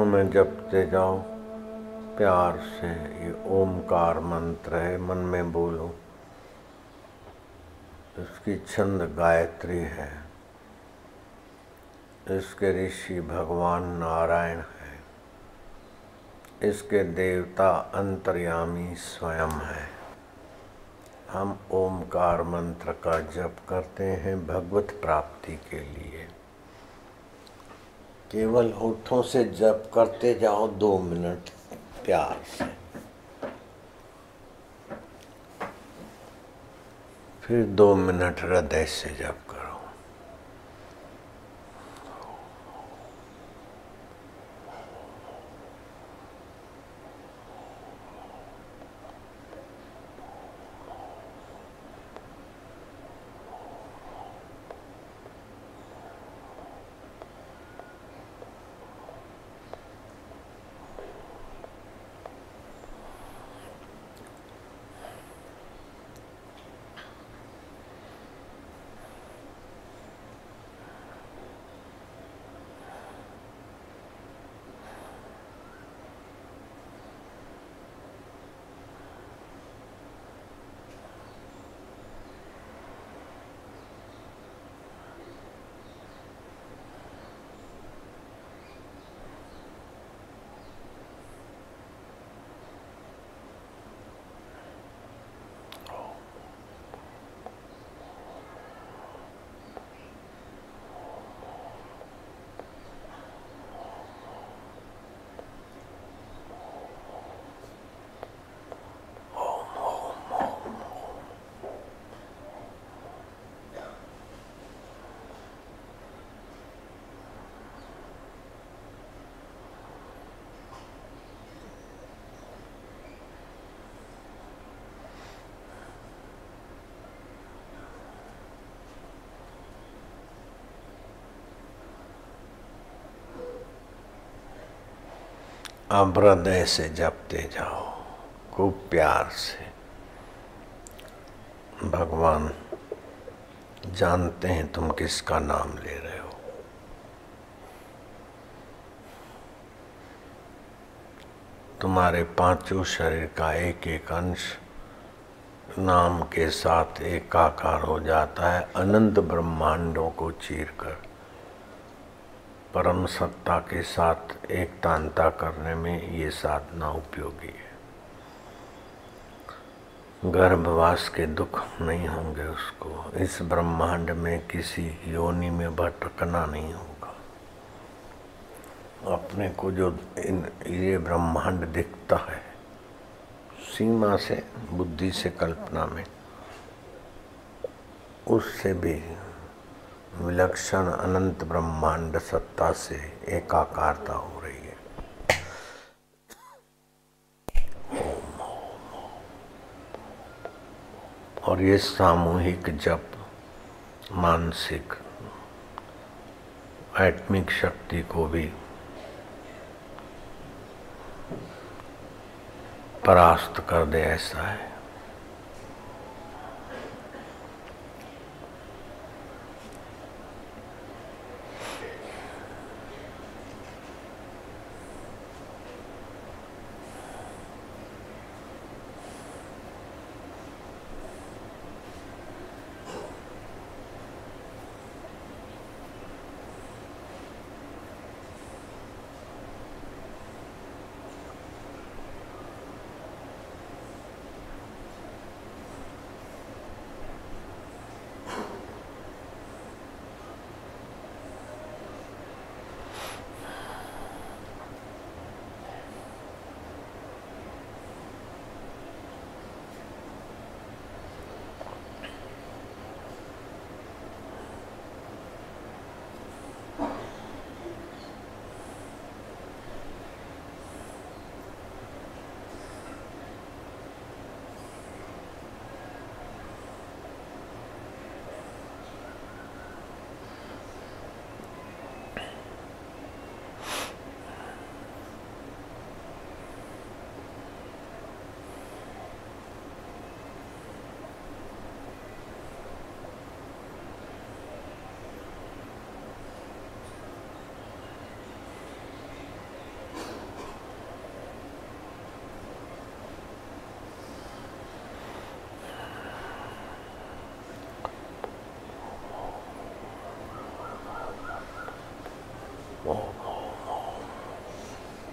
होठों में जपते जाओ प्यार से ये ओमकार मंत्र है, मन में बोलो। इसकी छंद गायत्री है। इसके ऋषि भगवान नारायण है। इसके देवता अंतर्यामी स्वयं है। हम ओमकार मंत्र का जप करते हैं भगवत प्राप्ति के लिए। केवल होठों से जप करते जाओ, दो मिनट प्यार से। फिर दो मिनट हृदय से जप अब हृदय से जपते जाओ, खूब प्यार से। भगवान जानते हैं तुम किसका नाम ले रहे हो। तुम्हारे पाँचों शरीर का एक एक अंश नाम के साथ एकाकार हो जाता है, अनंत ब्रह्मांडों को चीर कर। परम सत्ता के साथ एकतांता करने में ये साधना उपयोगी है। गर्भवास के दुख नहीं होंगे उसको। इस ब्रह्मांड में किसी योनि में भटकना नहीं होगा। अपने को जो इन, ये ब्रह्मांड दिखता है, सीमा से, बुद्धि से कल्पना में, उससे भी विलक्षण अनंत ब्रह्मांड सत्ता से एकाकारता हो रही है। और ये सामूहिक जप, मानसिक, आत्मिक शक्ति को भी परास्त कर दे ऐसा है।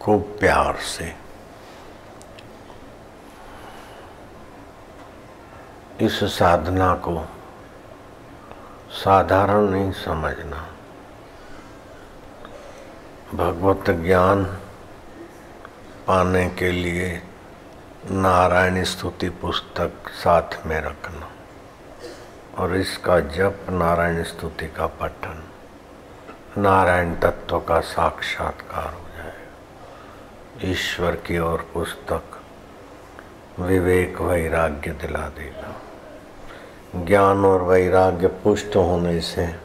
खूब प्यार से। इस साधना को साधारण नहीं समझना। भगवत ज्ञान पाने के लिए नारायण स्तुति पुस्तक साथ में रखना और इसका जप नारायण स्तुति का पठन, नारायण तत्व का साक्षात्कार। हो ईश्वर की ओर पुस्तक विवेक वैराग्य दिला देगा। ज्ञान और वैराग्य पुष्ट होने से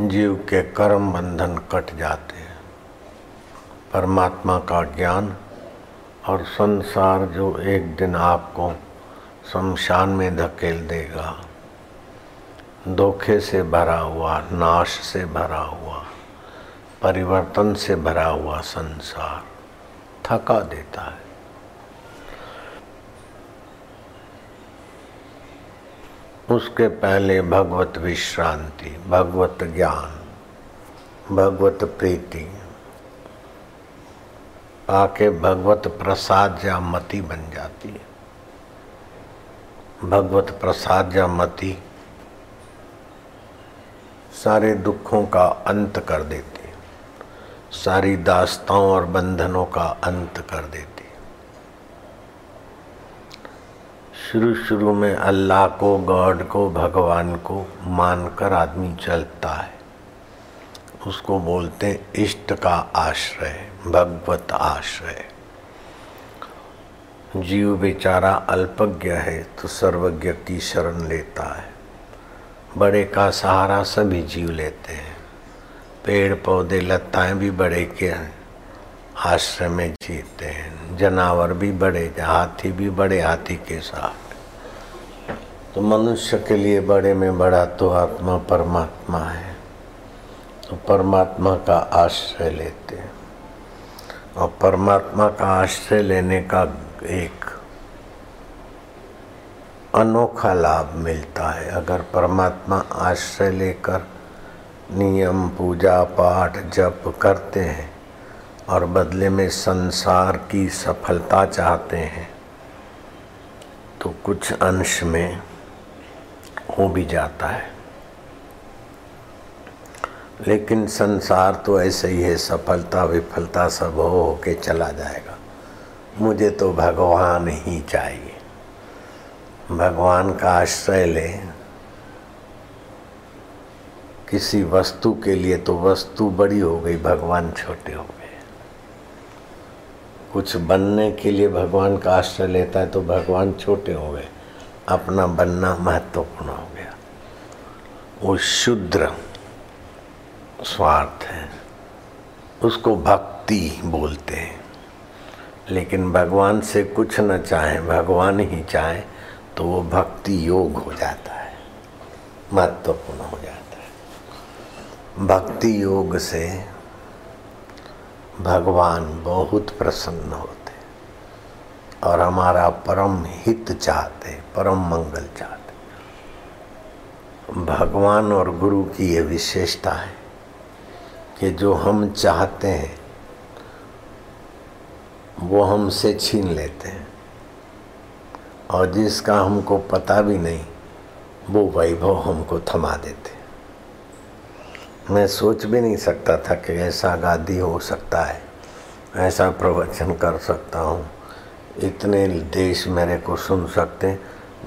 जीव के कर्म बंधन कट जाते हैं। परमात्मा का ज्ञान और संसार जो एक दिन आपको शमशान में धकेल देगा, धोखे से भरा हुआ, नाश से भरा हुआ परिवर्तन से भरा हुआ संसार थका देता है। उसके पहले भगवत विश्रांति, भगवत ज्ञान, भगवत प्रीति, आके भगवत प्रसाद या मति बन जाती है। भगवत प्रसाद या मति सारे दुखों का अंत कर देती है। सारी दास्ताओं और बंधनों का अंत कर देती। शुरू शुरू में अल्लाह को, गॉड को, भगवान को मानकर आदमी चलता है। उसको बोलते हैं, इष्ट का आश्रय, भगवत आश्रय। जीव बेचारा अल्पज्ञ है तो सर्वज्ञ की शरण लेता है। बड़े का सहारा सभी जीव लेते हैं। पेड़ पौधे लताएँ भी बड़े के आश्रय में जीते हैं। जानवर भी बड़े हाथी भी बड़े हाथी के साथ। तो मनुष्य के लिए बड़े में बड़ा तो आत्मा परमात्मा है। तो परमात्मा का आश्रय लेते हैं। और परमात्मा का आश्रय लेने का एक अनोखा लाभ मिलता है। अगर परमात्मा आश्रय लेकर नियम, पूजा पाठ जप करते हैं और बदले में संसार की सफलता चाहते हैं तो कुछ अंश में हो भी जाता है। लेकिन संसार तो ऐसे ही है, सफलता, विफलता सब हो हो के चला जाएगा। मुझे तो भगवान ही चाहिए। भगवान का आश्रय ले किसी वस्तु के लिए तो वस्तु बड़ी हो गई, भगवान छोटे हो गए। कुछ बनने के लिए भगवान का आश्रय लेता है तो भगवान छोटे हो गए। अपना बनना महत्वपूर्ण हो गया। वो शुद्र स्वार्थ है। उसको भक्ति बोलते हैं। लेकिन भगवान से कुछ न चाहे, भगवान ही चाहे तो वो भक्ति योग हो जाता है। महत्वपूर्ण हो जाता है। भक्ति योग से भगवान बहुत प्रसन्न होते और हमारा परम हित चाहते, परम मंगल चाहते। भगवान और गुरु की ये विशेषता है कि जो हम चाहते हैं, वो हमसे छीन लेते हैं और जिसका हमको पता भी नहीं, वो वैभव हमको थमा देते मैं सोच भी नहीं सकता था कि ऐसा गादी हो सकता है, ऐसा प्रवचन कर सकता हूँ। इतने देश मेरे को सुन सकते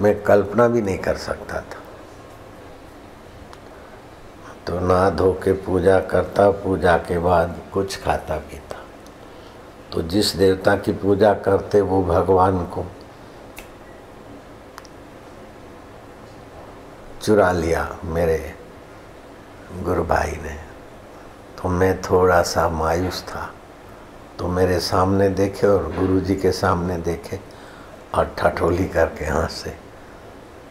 मैं कल्पना भी नहीं कर सकता था। तो नहा धो के पूजा करता, पूजा के बाद कुछ खाता पीता। तो जिस देवता की पूजा करते, वो भगवान को चुरा लिया मेरे गुरु भाई ने तो मैं थोड़ा सा मायूस था। तो मेरे सामने देखे और गुरु जी के सामने देखे और ठठोली करके हंसे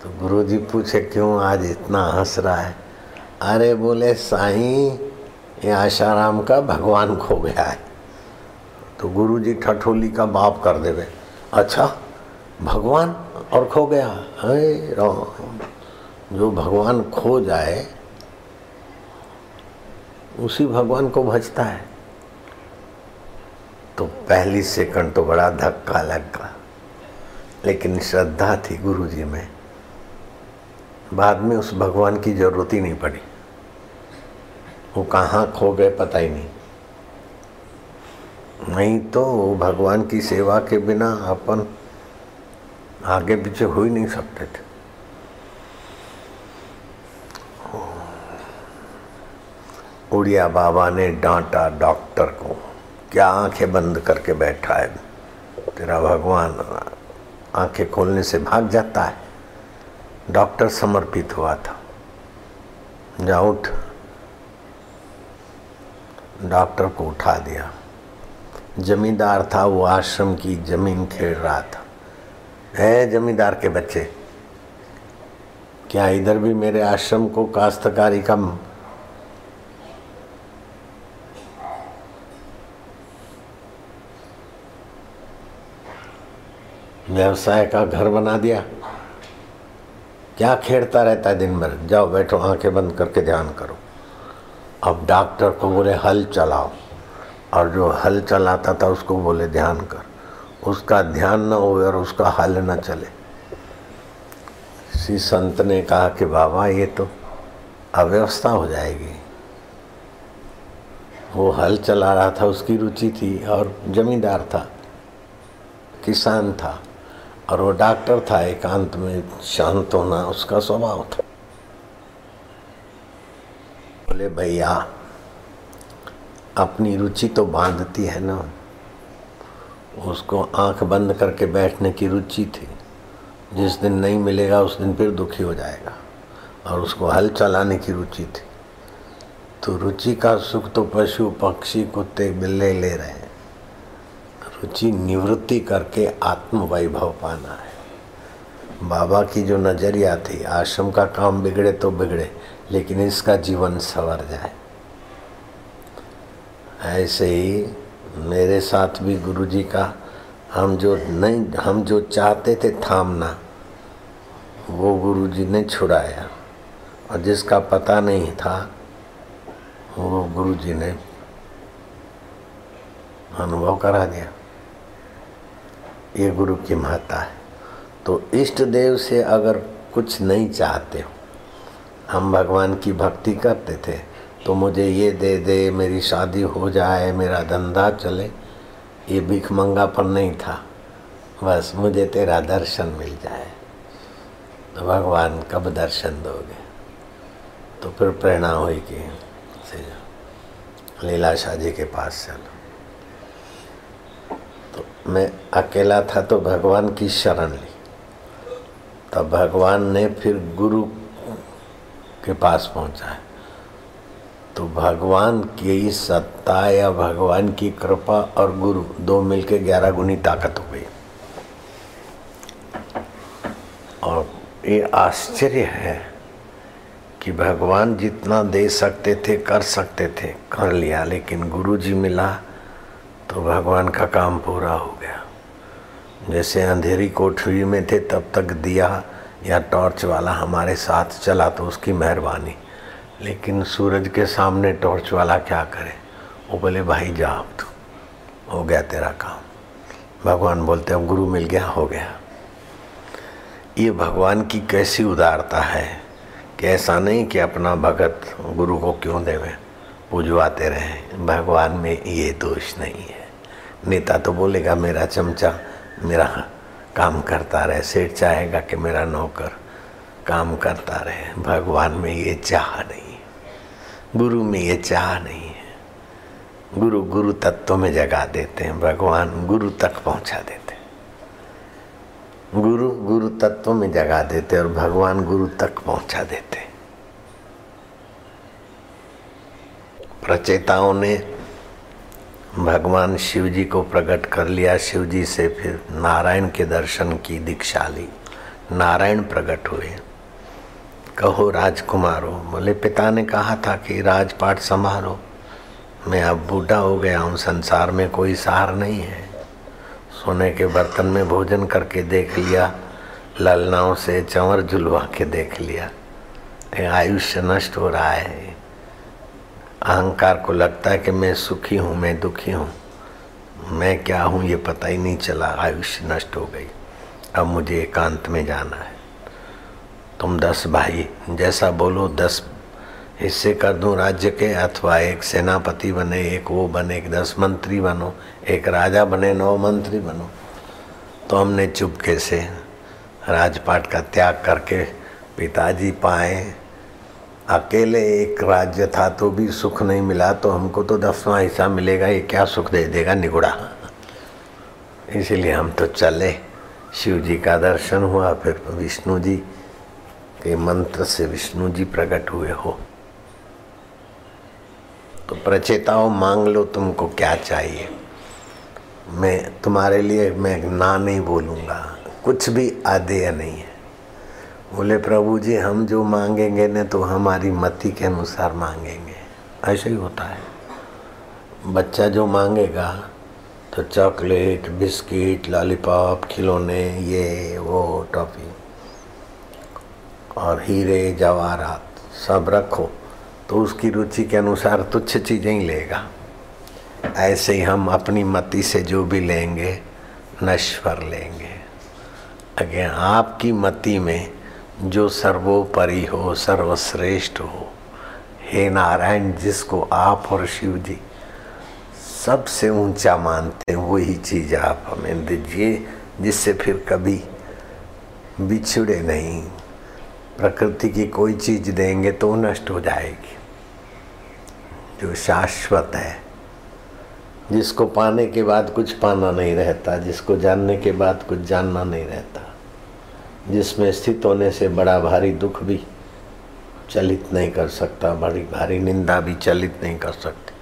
तो गुरु जी पूछे, क्यों आज इतना हंस रहा है? अरे बोले, साईं, ये आशाराम का भगवान खो गया है। तो गुरु जी ठठोली का बाप कर देवे। अच्छा भगवान और खो गया? राम, जो भगवान खो जाए उसी भगवान को भजता है। तो पहली सेकंड तो बड़ा धक्का लगा, लेकिन श्रद्धा थी गुरु जी में। बाद में उस भगवान की ज़रूरत ही नहीं पड़ी। वो कहाँ खो गए पता ही नहीं। नहीं तो भगवान की सेवा के बिना अपन आगे पीछे हो ही नहीं सकते थे। उड़िया बाबा ने डांटा डॉक्टर को, क्या आँखें बंद करके बैठा है? तेरा भगवान आँखें खोलने से भाग जाता है। डॉक्टर समर्पित हुआ था। जा उठ। डॉक्टर को उठा दिया। जमींदार था, वो आश्रम की ज़मीन खेड़ रहा था। है जमींदार के बच्चे, क्या इधर भी मेरे आश्रम को काश्तकारी का व्यवसाय का घर बना दिया। क्या खेड़ता रहता है दिन भर? जाओ बैठो, आँखें बंद करके ध्यान करो। अब डॉक्टर को बोले, हल चलाओ। और जो हल चलाता था, उसको बोले, ध्यान कर। उसका ध्यान न हो और उसका हल न चले। श्री संत ने कहा कि, बाबा, ये तो अव्यवस्था हो जाएगी। वो हल चला रहा था, उसकी रुचि थी और जमींदार था, किसान था। और वो डॉक्टर था एकांत में, शांत होना उसका स्वभाव था। बोले, भैया, अपनी रुचि तो बांधती है ना। उसको आँख बंद करके बैठने की रुचि थी। जिस दिन नहीं मिलेगा, उस दिन फिर दुखी हो जाएगा। और उसको हल चलाने की रुचि थी। तो रुचि का सुख तो पशु, पक्षी, कुत्ते, बिल्ले ले रहे हैं। रुचि निवृत्ति करके आत्म वैभव पाना है। बाबा की जो नज़रिया थी, आश्रम का काम बिगड़े तो बिगड़े, लेकिन इसका जीवन सवर जाए। ऐसे ही मेरे साथ भी गुरु जी का हम जो नहीं, हम जो चाहते थे थामना, वो गुरु जी ने छुड़ाया। और जिसका पता नहीं था, वो गुरु जी ने अनुभव करा दिया। ये गुरु की महत्ता है। तो इष्ट देव से अगर कुछ नहीं चाहते हो, हम भगवान की भक्ति करते थे तो मुझे ये दे दे, मेरी शादी हो जाए, मेरा धंधा चले, ये भिख पर नहीं था। बस मुझे तेरा दर्शन मिल जाए। तो भगवान कब दर्शन दोगे? तो फिर प्रेरणा हुई कि लीला शाह जी के पास चलो। मैं अकेला था तो भगवान की शरण ली। तब भगवान ने फिर गुरु के पास पहुँचा। तो भगवान की सत्ता या भगवान की कृपा और गुरु दो मिलके ग्यारह गुनी ताकत हो गई। और ये आश्चर्य है कि भगवान जितना दे सकते थे, कर सकते थे, कर लिया, लेकिन गुरु जी मिला तो भगवान का काम पूरा हो गया। जैसे अंधेरी कोठरी में थे, तब तक दिया या टॉर्च वाला हमारे साथ चला तो उसकी मेहरबानी। लेकिन सूरज के सामने टॉर्च वाला क्या करे? वो बोले, भाई जा अब तो। हो गया तेरा काम। भगवान बोलते, अब गुरु मिल गया, हो गया। ये भगवान की कैसी उदारता है कि ऐसा नहीं कि अपना भगत गुरु को क्यों देवे। पूजवाते रहे। भगवान में ये दोष नहीं है। नेता तो बोलेगा, मेरा चमचा, मेरा काम करता रहे। सेठ चाहेगा कि मेरा नौकर काम करता रहे। भगवान में ये चाह नहीं है। गुरु में ये चाह नहीं है। गुरु गुरु तत्व में जगा देते हैं। भगवान गुरु तक पहुँचा देते गुरु गुरु तत्व में जगा देते और भगवान गुरु तक पहुँचा देते प्रचेताओं ने भगवान शिव जी को प्रकट कर लिया। शिव जी से फिर नारायण के दर्शन की दीक्षा ली। नारायण प्रकट हुए। कहो, राजकुमार हो बोले, पिता ने कहा था कि राजपाट संभालो मैं अब बूढ़ा हो गया हूँ, संसार में कोई सहार नहीं है। सोने के बर्तन में भोजन करके देख लिया, ललनाओं से चंवर झुलवा के देख लिया। आयुष्य नष्ट हो रहा है। अहंकार को लगता है कि मैं सुखी हूँ, मैं दुखी हूँ। मैं क्या हूँ, ये पता ही नहीं चला। आयुष्य नष्ट हो गई। अब मुझे एकांत में जाना है। तुम दस भाई, जैसा बोलो दस हिस्से कर दूँ राज्य के, अथवा एक सेनापति बने, एक वो बने, एक दस मंत्री बनो, एक राजा बने, नौ मंत्री बनो। तो हमने चुपके से राजपाट का त्याग करके पिताजी पाए अकेले एक राज्य था तो भी सुख नहीं मिला तो हमको तो दसवां हिस्सा मिलेगा, ये क्या सुख दे देगा निगुड़ा। इसीलिए हम तो चले। शिव जी का दर्शन हुआ, फिर विष्णु जी के मंत्र से विष्णु जी प्रकट हुए हो। तो प्रचेताओं, मांग लो तुमको क्या चाहिए। मैं, तुम्हारे लिए मैं ना नहीं बोलूँगा, कुछ भी आदेय नहीं है। बोले प्रभु जी हम जो मांगेंगे न तो हमारी मति के अनुसार मांगेंगे। ऐसे ही होता है। बच्चा जो मांगेगा तो चॉकलेट, बिस्किट, लॉलीपॉप, खिलौने, ये, वो, टॉफ़ी और हीरे, जवाहरात सब रखो तो उसकी रुचि के अनुसार तुच्छ चीज़ें ही लेगा। ऐसे ही हम अपनी मति से जो भी लेंगे, नश्वर लेंगे। अगर आपकी मति में जो सर्वोपरि हो, सर्वश्रेष्ठ हो, हे नारायण जिसको आप और शिव जी सबसे ऊँचा मानते हैं, वही चीज़ आप हमें दीजिए, जिससे फिर कभी बिछड़े नहीं। प्रकृति की कोई चीज़ देंगे तो नष्ट हो जाएगी। जो शाश्वत है, जिसको पाने के बाद कुछ पाना नहीं रहता, जिसको जानने के बाद कुछ जानना नहीं रहता। जिसमें स्थित होने से बड़ा भारी दुख भी चलित नहीं कर सकता, बड़ी भारी निंदा भी चलित नहीं कर सकती।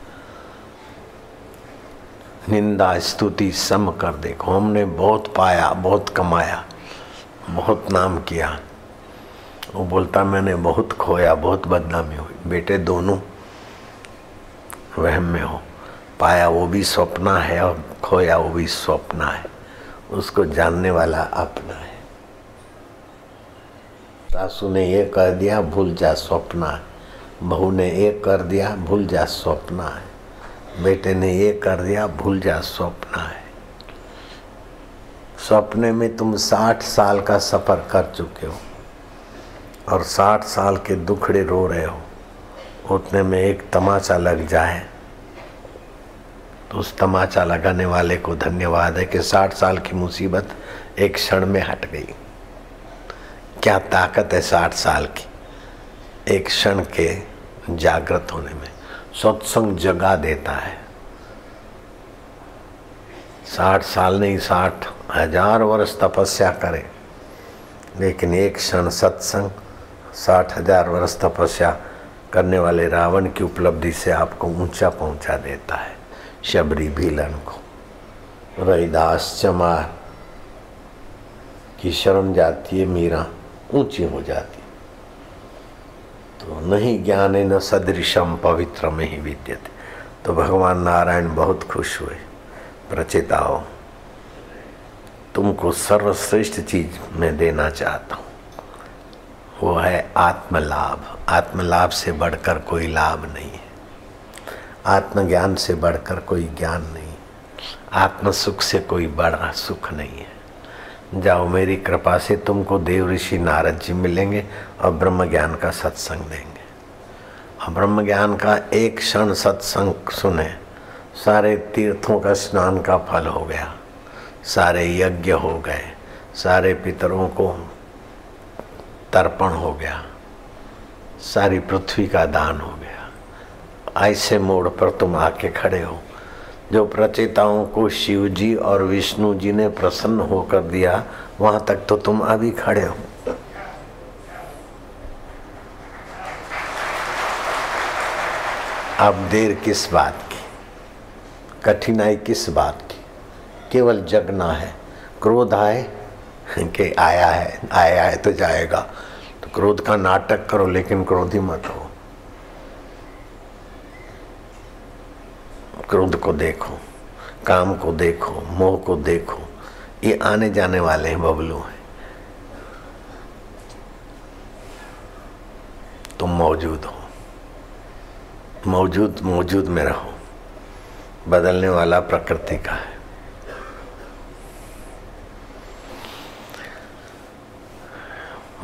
निंदा स्तुति सम कर देखो। हमने बहुत पाया, बहुत कमाया, बहुत नाम किया। वो बोलता, मैंने बहुत खोया, बहुत बदनामी हुई। बेटे, दोनों वहम में हो। पाया वो भी स्वप्न है और खोया वो भी स्वप्न है। उसको जानने वाला अपना है। सासू ने ये कर दिया, भूल जा स्वप्न है। बहू ने ये कर दिया, भूल जा स्वप्न है। बेटे ने ये कर दिया, भूल जा स्वप्न है। सपने में तुम साठ साल का सफ़र कर चुके हो और साठ साल के दुखड़े रो रहे हो। उतने में एक तमाचा लग जाए तो उस तमाचा लगाने वाले को धन्यवाद है कि साठ साल की मुसीबत एक क्षण में हट गई। क्या ताकत है साठ साल की? एक क्षण के जागृत होने में। सत्संग जगा देता है। साठ साल नहीं, साठ हज़ार वर्ष तपस्या करे। लेकिन एक क्षण सत्संग, साठ हज़ार वर्ष तपस्या करने वाले रावण की उपलब्धि से आपको ऊँचा पहुँचा देता है। शबरी भीलन को। रविदास चमार की शर्म जाती है मीरा। ऊँची हो जाती। तो नहीं ज्ञान न सदृशम पवित्र में ही विद्यते। तो भगवान नारायण बहुत खुश हुए। प्रचेताओं तुमको सर्वश्रेष्ठ चीज़ मैं देना चाहता हूँ। वो है आत्मलाभ। आत्मलाभ से बढ़कर कोई लाभ नहीं है। आत्मज्ञान से बढ़कर कोई ज्ञान नहीं। आत्म सुख से कोई बड़ा सुख नहीं है। जाओ मेरी कृपा से तुमको देव ऋषि नारद जी मिलेंगे और ब्रह्म ज्ञान का सत्संग देंगे। और ब्रह्म ज्ञान का एक क्षण सत्संग सुने, सारे तीर्थों का स्नान का फल हो गया, सारे यज्ञ हो गए, सारे पितरों को तर्पण हो गया, सारी पृथ्वी का दान हो गया। ऐसे मोड़ पर तुम आके खड़े हो। जो प्रचेताओं को शिव जी और विष्णु जी ने प्रसन्न होकर दिया, वहाँ तक तो तुम अभी खड़े हो। अब देर किस बात की? कठिनाई किस बात की? केवल जगना है। क्रोध आए, कि आया है आया है तो जाएगा। तो क्रोध का नाटक करो, लेकिन क्रोधी मत हो। क्रोध को देखो, काम को देखो, मोह को देखो, ये आने जाने वाले हैं, बबलू हैं। तुम मौजूद हो। मौजूद मौजूद में रहो। बदलने वाला प्रकृति का है।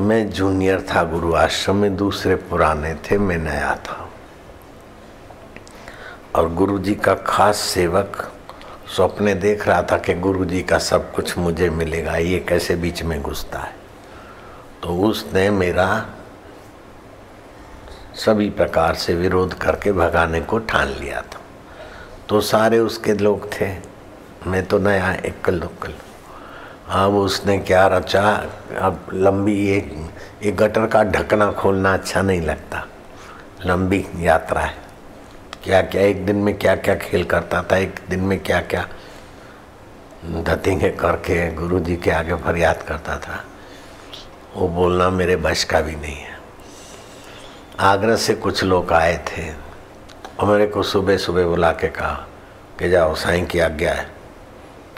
मैं जूनियर था गुरु आश्रम में दूसरे पुराने थे, मैं नया था। और गुरु जी का खास सेवक स्वप्ने देख रहा था कि गुरु जी का सब कुछ मुझे मिलेगा, ये कैसे बीच में घुसता है? तो उसने मेरा सभी प्रकार से विरोध करके भगाने को ठान लिया था। तो सारे उसके लोग थे, मैं तो नया एकल लोकल अब उसने क्या रचा? अब लंबी एक एक गटर का ढकना खोलना अच्छा नहीं लगता। लंबी यात्रा है। क्या क्या एक दिन में क्या क्या खेल करता था, एक दिन में क्या क्या धतिंगे करके गुरु जी के आगे फरियाद करता था। वो बोलना, मेरे बश का भी नहीं है। आगरा से कुछ लोग आए थे और मेरे को सुबह सुबह बुला के कहा कि जाओ, साईं की आज्ञा है।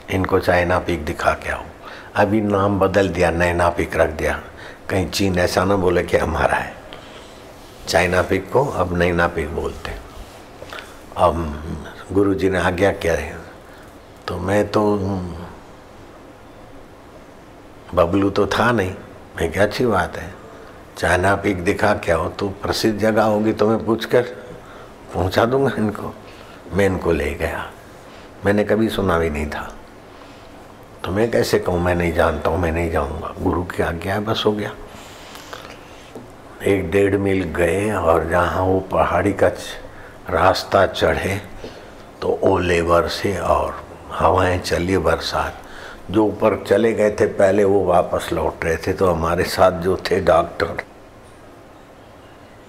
इनको चाइना पीक दिखा के आओ। अभी नाम बदल दिया, नए नापिक रख दिया। कहीं चीन ऐसा ना बोले कि हमारा है। चाइना पिक को अब नई नापिक बोलते। अब गुरु जी ने आज्ञा किया है तो मैं तो बबलू तो था नहीं। मैं क्या अच्छी बात है चाइना पीक दिखा क्या हो तो प्रसिद्ध जगह होगी तो मैं पूछ कर पहुँचा दूँगा इनको। मैं इनको ले गया। मैंने कभी सुना भी नहीं था। तो मैं कैसे कहूँ, मैं नहीं जानता हूँ, मैं नहीं जाऊँगा। गुरु की आज्ञा है, बस हो गया। एक डेढ़ मील गए और जहाँ वो पहाड़ी का रास्ता चढ़े तो ओले बरसे और हवाएँ चली बरसात। जो ऊपर चले गए थे, पहले वो वापस लौट रहे थे। तो हमारे साथ जो थे डॉक्टर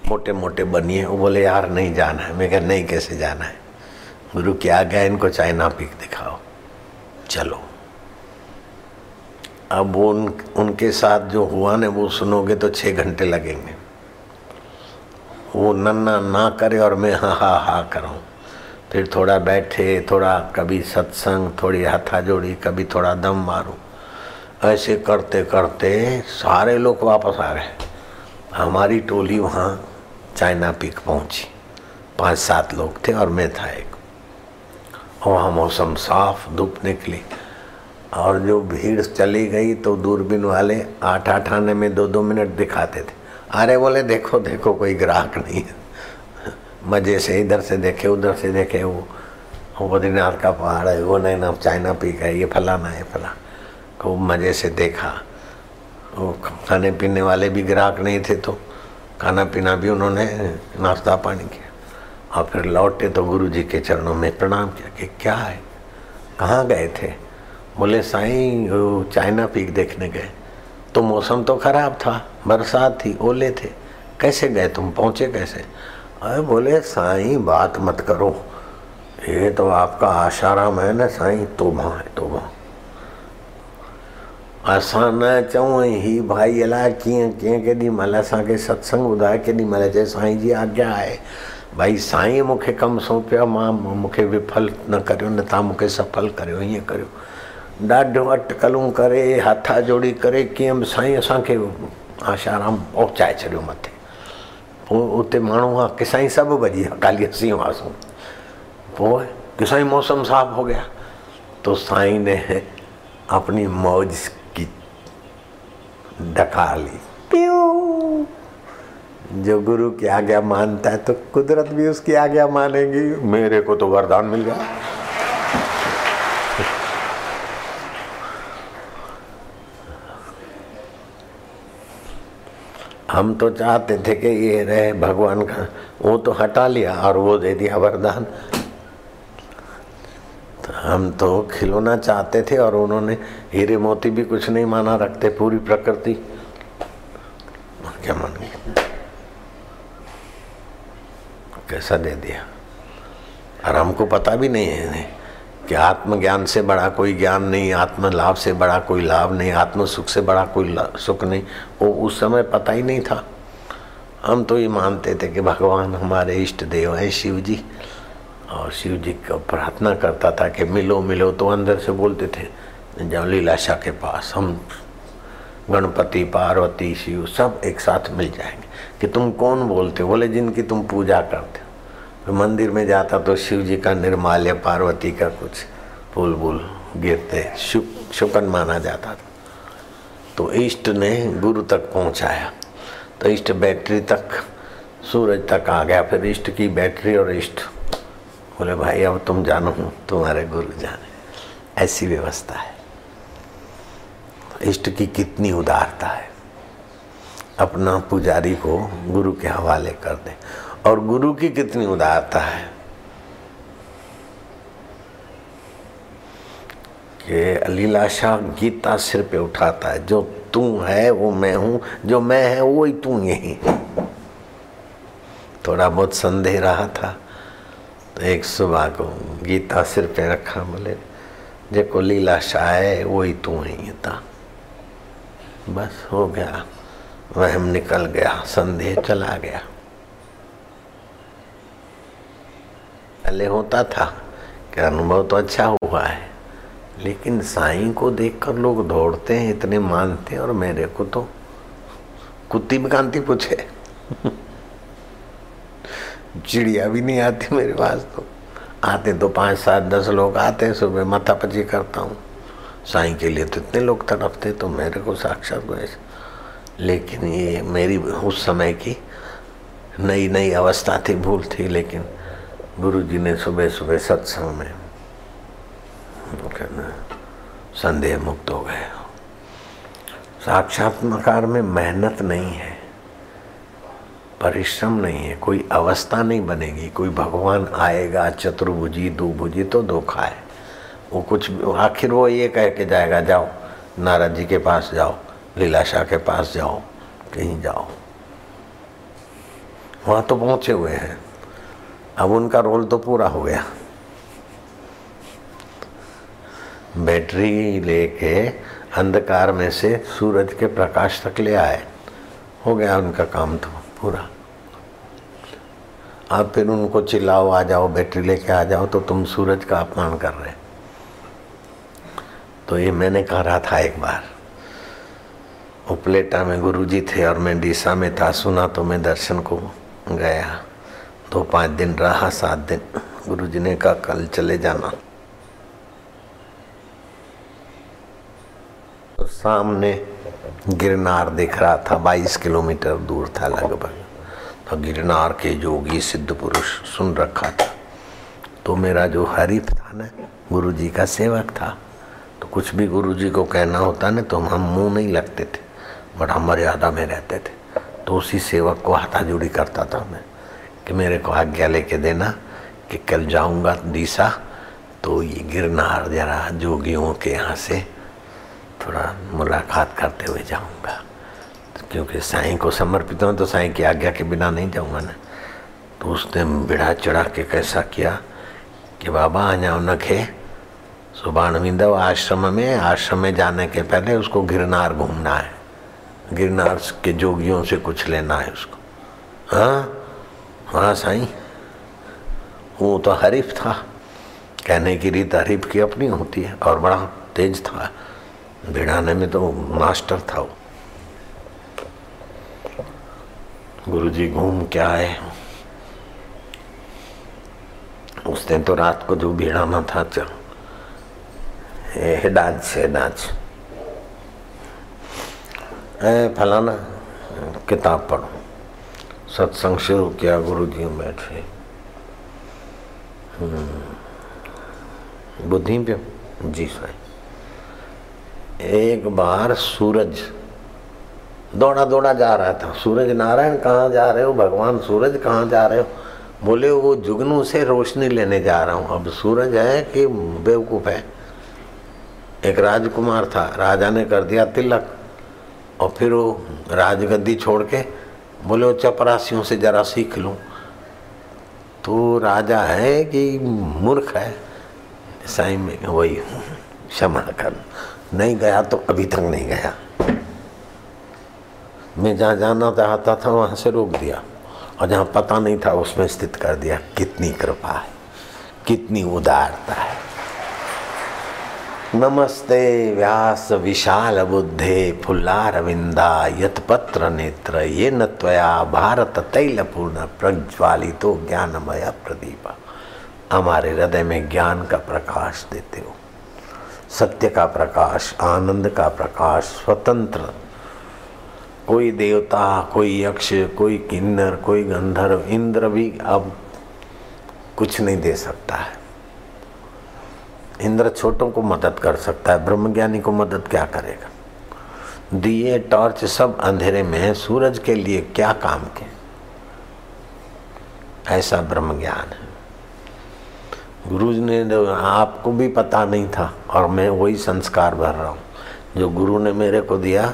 मोटे मोटे बनिए, वो बोले, यार, नहीं जाना है। मैं कहा, नहीं, कैसे जाना है? गुरु, क्या गया? इनको चाइना पीक दिखाओ। चलो। अब उन, उनके साथ जो हुआ ना, वो सुनोगे तो छः घंटे लगेंगे। वो नन्ना ना करे और मैं हाँ हाँ हाँ करूँ। फिर थोड़ा बैठे, थोड़ा कभी सत्संग, थोड़ी हाथा जोड़ी कभी थोड़ा दम मारूँ। ऐसे करते करते सारे लोग वापस आ गए। हमारी टोली वहाँ चाइना पीक पहुँची। पाँच सात लोग थे और मैं था एक। वहाँ मौसम साफ़, धूप निकली। और जो भीड़ चली गई तो दूरबीन वाले आठ आठ आने में दो दो मिनट दिखाते थे। अरे बोले, देखो देखो, कोई ग्राहक नहीं है। मज़े से इधर से देखे, उधर से देखे, वो बद्रीनाथ का पहाड़ है, वो नहीं ना, चाइना पी का ये फलाना है, फला। खूब मज़े से देखा। वो खाने पीने वाले भी ग्राहक नहीं थे तो खाना पीना भी उन्होंने नाश्ता पानी किया। और फिर लौटे तो गुरु जी के चरणों में प्रणाम किया कि क्या है? कहाँ गए थे? बोले, साईं चाइना पीक देखने गए। तो मौसम तो खराब था। बरसात थी, ओले थे। कैसे गए तुम? पहुँचे कैसे? अरे बोले, साईं, बात मत करो। ये तो आपका आशाराम है ना, साईं? तोबा है तोबा असां न चऊं ही भाई अलाए कीअं कीअं केॾी महिल असांखे सत्संग ॿुधाए केॾी महिल चए साईं जी आज्ञा आहे भाई, साईं मूंखे कमु सौंपियो, माँ मूंखे विफल न करियो, न तव्हां मूंखे सफल करियो, हीअं करियो। ॾाढो अटकलूं करे, हथा जोड़ी करे, कीअं बि साईं असांखे आशाराम पहुचाए छॾियो मथे। पोइ उते माण्हू आहे की साईं सभु भॼी विया काली असीं हुआसीं। पोइ कि साईं मौसम साफ़ हो गया तो साईं ने अपनी मौज की डका ली जो गुरु की आज्ञा मानता है तो कुदरत भी उसकी आज्ञा मानेगी। मेरे को तो वरदान मिल गया। हम तो चाहते थे कि ये रहे भगवान का। वो तो हटा लिया और वो दे दिया वरदान। तो हम तो खिलौना चाहते थे और उन्होंने हीरे मोती भी कुछ नहीं माना, रखते पूरी प्रकृति। क्या मान कैसा दे दिया? और हमको पता भी नहीं है कि आत्मज्ञान से बड़ा कोई ज्ञान नहीं आत्म लाभ से बड़ा कोई लाभ नहीं आत्म सुख से बड़ा कोई सुख नहीं। वो उस समय पता ही नहीं था। हम तो ये मानते थे कि भगवान हमारे इष्ट देव हैं शिव जी। और शिव जी को प्रार्थना करता था कि मिलो मिलो तो अंदर से बोलते थे, जाओ लीलाशा के पास, हम गणपति, पार्वती, शिव सब एक साथ मिल जाएँगे। कि तुम कौन बोलते बोले, जिनकी तुम पूजा करते तो मंदिर में जाता तो शिव जी का निर्माल्य पार्वती का कुछ फूल बूल गिरते शुक शुकन माना जाता था। तो इष्ट ने गुरु तक पहुँचाया। तो इष्ट बैटरी तक, सूरज तक आ गया। फिर इष्ट की बैटरी और इष्ट बोले, भाई, अब तुम जानो, तुम्हारे गुरु जाने। ऐसी व्यवस्था है। इष्ट की कितनी उदारता है। अपना पुजारी को गुरु के हवाले कर दे। और गुरु की कितनी उदारता है कि लीलाशाह गीता सिर पे उठाता है, जो तू है वो मैं हूँ, जो मैं है वो ही तू यही थोड़ा बहुत संदेह रहा था तो एक सुबह को गीता सिर पे रखा, बोले जेको लीलाशाह है, वो ही तू ही था बस हो गया, वहम निकल गया, संदेह चला गया। पहले होता था कि अनुभव तो अच्छा हुआ है, लेकिन साईं को देखकर लोग दौड़ते हैं, इतने मानते हैं, और मेरे को तो कुत्ती कांति पूछे। चिड़िया भी नहीं आती मेरे पास तो। आते तो पाँच सात दस लोग आते हैं सुबह माथा पची करता हूँ। साईं के लिए तो इतने लोग तड़पते तो मेरे को साक्षात लेकिन ये मेरी उस समय की नई नई अवस्था थी, भूल थी, लेकिन गुरु जी ने सुबह सुबह सत्संग में कहना, संदेह मुक्त हो गए साक्षात्कार में मेहनत नहीं है, परिश्रम नहीं है, कोई अवस्था नहीं बनेगी, कोई भगवान आएगा, चतुर्भुजी, दुभुजी तो धोखा है। वो कुछ आखिर वो ये कह के जाएगा, जाओ, नारद जी के पास जाओ, लीलाशाह के पास जाओ, कहीं जाओ। वहाँ तो पहुँचे हुए हैं। अब उनका रोल तो पूरा हो गया। बैटरी लेके अंधकार में से सूरज के प्रकाश तक ले आए। हो गया उनका काम तो पूरा। अब फिर उनको चिल्लाओ, आ जाओ, बैटरी लेके आ जाओ तो तुम सूरज का अपमान कर रहे। तो ये मैंने कह रहा था एक बार। उपलेटा में गुरुजी थे और मैं डीसा में था, सुना तो मैं दर्शन को गया। दो पाँच दिन रहा, सात दिन। गुरु जी ने कहा, कल चले जाना। तो सामने गिरनार दिख रहा था 22 किलोमीटर दूर था लगभग। तो गिरनार के जोगी सिद्ध पुरुष सुन रखा था। तो मेरा जो हरीफ था ना गुरु जी का सेवक था। तो कुछ भी गुरु जी को कहना होता ना तो हम मुँह नहीं लगते थे, बड़ा मर्यादा में रहते थे। तो उसी सेवक को हाथा जुड़ी करता था मैं। कि मेरे को आज्ञा लेके देना कि कल जाऊँगा दिशा तो ये गिरनार जरा जोगियों के यहाँ से थोड़ा मुलाकात करते हुए जाऊँगा। तो क्योंकि साईं को समर्पित हूँ तो साईं की आज्ञा के बिना नहीं जाऊँगा ना। तो उसने बिड़ा चढ़ा के कैसा किया कि बाबा अञा उनखे सुबाण विंदव आश्रम में आश्रम में जाने के पहले उसको गिरनार घूमना है। गिरनार के जोगियों से कुछ लेना है उसको। हाँ? हाँ साईं वो तो हरीफ था। कहने की रीत हरीफ की अपनी होती है और बड़ा तेज था। भिड़ाने में तो मास्टर था वो। गुरु जी घूम के आए। उसने तो रात को जो भिड़ाना था, चल। डांच से डांच फलाना, किताब पढ़ो। सत्संग शुरू किया गुरु जी बैठे। हम्म। बुद्धि पे? जी साई एक बार सूरज दौड़ा दौड़ा जा रहा था। सूरज नारायण कहाँ जा रहे हो? भगवान सूरज कहाँ जा रहे हो? बोले, वो जुगनू से रोशनी लेने जा रहा हूँ। अब सूरज है कि बेवकूफ़ है? एक राजकुमार था। राजा ने कर दिया तिलक और फिर वो राजगद्दी छोड़ के बोले चपरासियों से जरा सीख लूँ। तो राजा है कि मूर्ख है? साई में वही हूँ क्षमा कर नहीं गया तो अभी तक नहीं गया। मैं जहाँ जाना चाहता था, वहाँ से रोक दिया। और जहाँ पता नहीं था, उसमें स्थित कर दिया। कितनी कृपा है, कितनी उदारता है। नमस्ते व्यास विशाल बुद्धे फुल्लारविंदा यतपत्र नेत्र, ये न त्वया भारत तैलपूर्ण प्रज्वालितो ज्ञानमय प्रदीप। हमारे हृदय में ज्ञान का प्रकाश देते हो। सत्य का प्रकाश, आनंद का प्रकाश, स्वतंत्र। कोई देवता, कोई यक्ष, कोई किन्नर, कोई गंधर्व, इंद्र भी अब कुछ नहीं दे सकता है। इंद्र छोटों को मदद कर सकता है, ब्रह्मज्ञानी को मदद क्या करेगा? दिए, टॉर्च सब अंधेरे में है, सूरज के लिए क्या काम के ऐसा ब्रह्म ज्ञान है। गुरु ने आपको भी पता नहीं था, और मैं वही संस्कार भर रहा हूँ। जो गुरु ने मेरे को दिया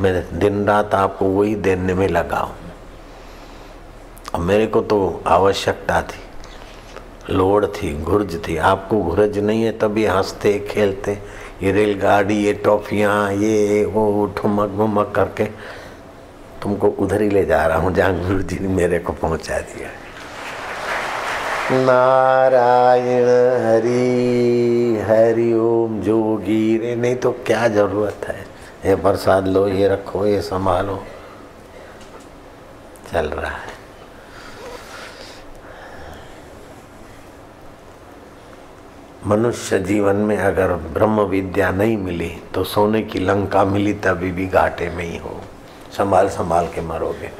मैं दिन रात आपको वही देने में लगा हूँ मेरे को तो आवश्यकता थी। लोड़ थी, घुर्ज थी। आपको घुर्ज नहीं है, तभी हँसते, खेलते। ये रेलगाड़ी, ये टॉफियाँ ये वो ठुमक मुमक करके तुमको उधर ही ले जा रहा हूँ। जहाँ गुरु जी ने मेरे को पहुँचा दिया। नारायण हरि हरि ओम जोगी रे। नहीं तो क्या ज़रूरत है? ये प्रसाद लो, ये रखो, ये संभालो। चल रहा है। मनुष्य जीवन में अगर ब्रह्म विद्या नहीं मिली तो सोने की लंका मिली तभी भी घाटे में ही हो। संभाल संभाल के मरोगे।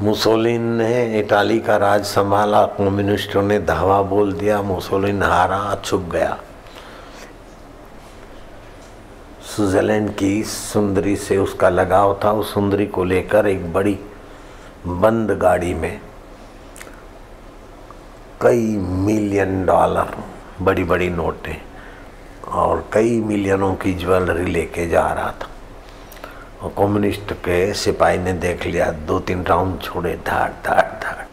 मुसोलिन ने इटाली का राज संभाला, कम्युनिस्टों ने धावा बोल दिया, मुसोलिन हारा, छुप गया। स्विट्जरलैंड की सुंदरी से उसका लगाव था। उस सुंदरी को लेकर एक बड़ी बंद गाड़ी में कई मिलियन डॉलर बड़ी बड़ी नोटें और कई मिलियनों की ज्वेलरी लेके जा रहा था। और कम्युनिस्ट के सिपाही ने देख लिया दो तीन राउंड छोड़े, धाड़ धाड़ धाड़।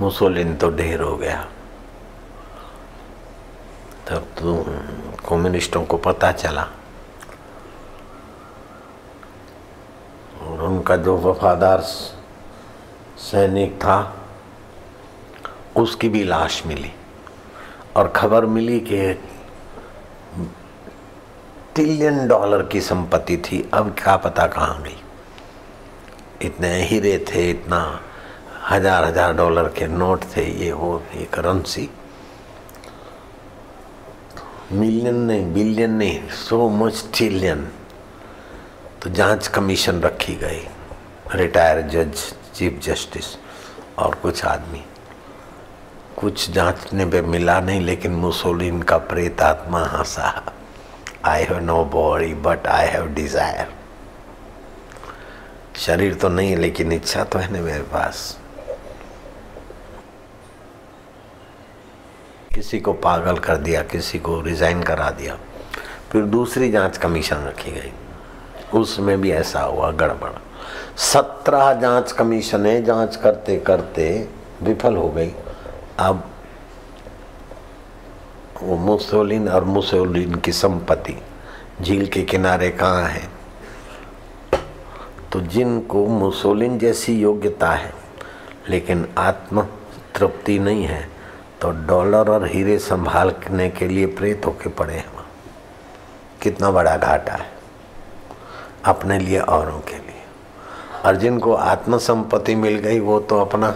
मुसोलिन तो ढेर हो गया। तब तो कम्युनिस्टों को पता चला और उनका जो वफादार सैनिक था, उसकी भी लाश मिली। और खबर मिली कि ट्रिलियन डॉलर की संपत्ति थी। अब क्या पता कहाँ गई। इतने हीरे थे, इतना हज़ार हज़ार डॉलर के नोट थे, ये वो, ये करेंसी। मिलियन नहीं, बिलियन नहीं, सो मच ट्रिलियन तो जाँच कमीशन रखी गई। रिटायर जज, चीफ जस्टिस और कुछ आदमी। कुछ जांचने पे मिला नहीं, लेकिन मुसोलिन का प्रेत आत्मा हंसा I have no body but I have desire शरीर तो नहीं, लेकिन इच्छा तो है ना मेरे पास। किसी को पागल कर दिया, किसी को रिजाइन करा दिया। फिर दूसरी जाँच कमीशन रखी गई। उसमें भी ऐसा हुआ, गड़बड़। सत्रह जाँच कमीशने जाँच करते करते विफल हो गई। अब वो मुसोलिन और मुसोलिन की संपत्ति, झील के किनारे कहाँ है? तो जिनको मुसोलिन जैसी योग्यता है, लेकिन आत्म तृप्ति नहीं है तो डॉलर और हीरे संभालने के लिए प्रेत होके पड़े हैं। कितना बड़ा घाटा है। अपने लिए औरों के लिए। और जिनको आत्म संपत्ति मिल गई, वो तो अपना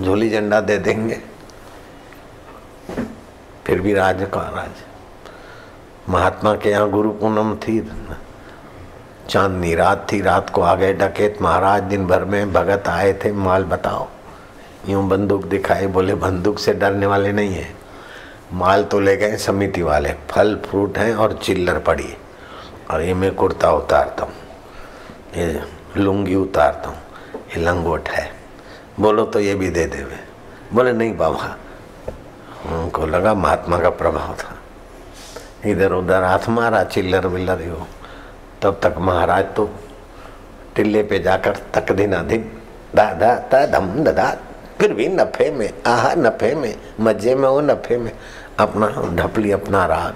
झोली झंडा दे देंगे। फिर भी राज का राज। महात्मा के यहाँ गुरु पूनम थी, चांदनी रात थी, रात को आ गए डकेत। महाराज, दिन भर में भगत आए थे, माल बताओ। यूँ बंदूक दिखाए, बोले, बंदूक से डरने वाले नहीं है। माल तो ले गए समिति वाले। फल, फ्रूट हैं और चिल्लर पड़ी। और ये मैं कुर्ता उतारता हूँ। ये लुंगी, उतारता हूँ। ये लंगोट है। बोलो तो ये भी दे दे बोले, नहीं बाबा। उनको लगा महात्मा का प्रभाव था। इधर उधर हाथ मारा, चिल्लर विल्लर हो तब तक महाराज तो टिल्ले पे जाकर तक दिना दिन दादा तम ददा, फिर भी नफे में, आहा नफे में, मज़े में वो नफे में। अपना ढपली, अपना राग।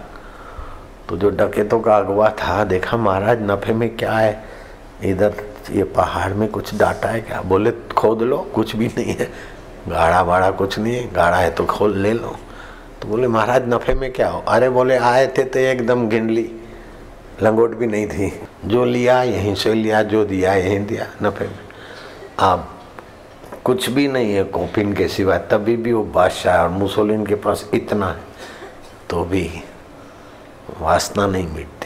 तो जो डकेतों का अगवा था, देखा महाराज, नफे में क्या है? इधर ये पहाड़ में कुछ डाटा है क्या? बोले, खोद लो, कुछ भी नहीं है। गाढ़ा बाड़ा कुछ नहीं है, गाढ़ा है तो खोल, ले लो। तो बोले, महाराज, नफे में क्या हो? अरे बोले, आए थे तो एकदम गिनली। लंगोट भी नहीं थी। जो लिया, यहीं से लिया, जो दिया, यहीं दिया, नफे में। अब कुछ भी नहीं है, कॉपिन के सिवा, तभी भी वो बादशाह और मुसोलिन के पास इतना है तो भी वासना नहीं मिटती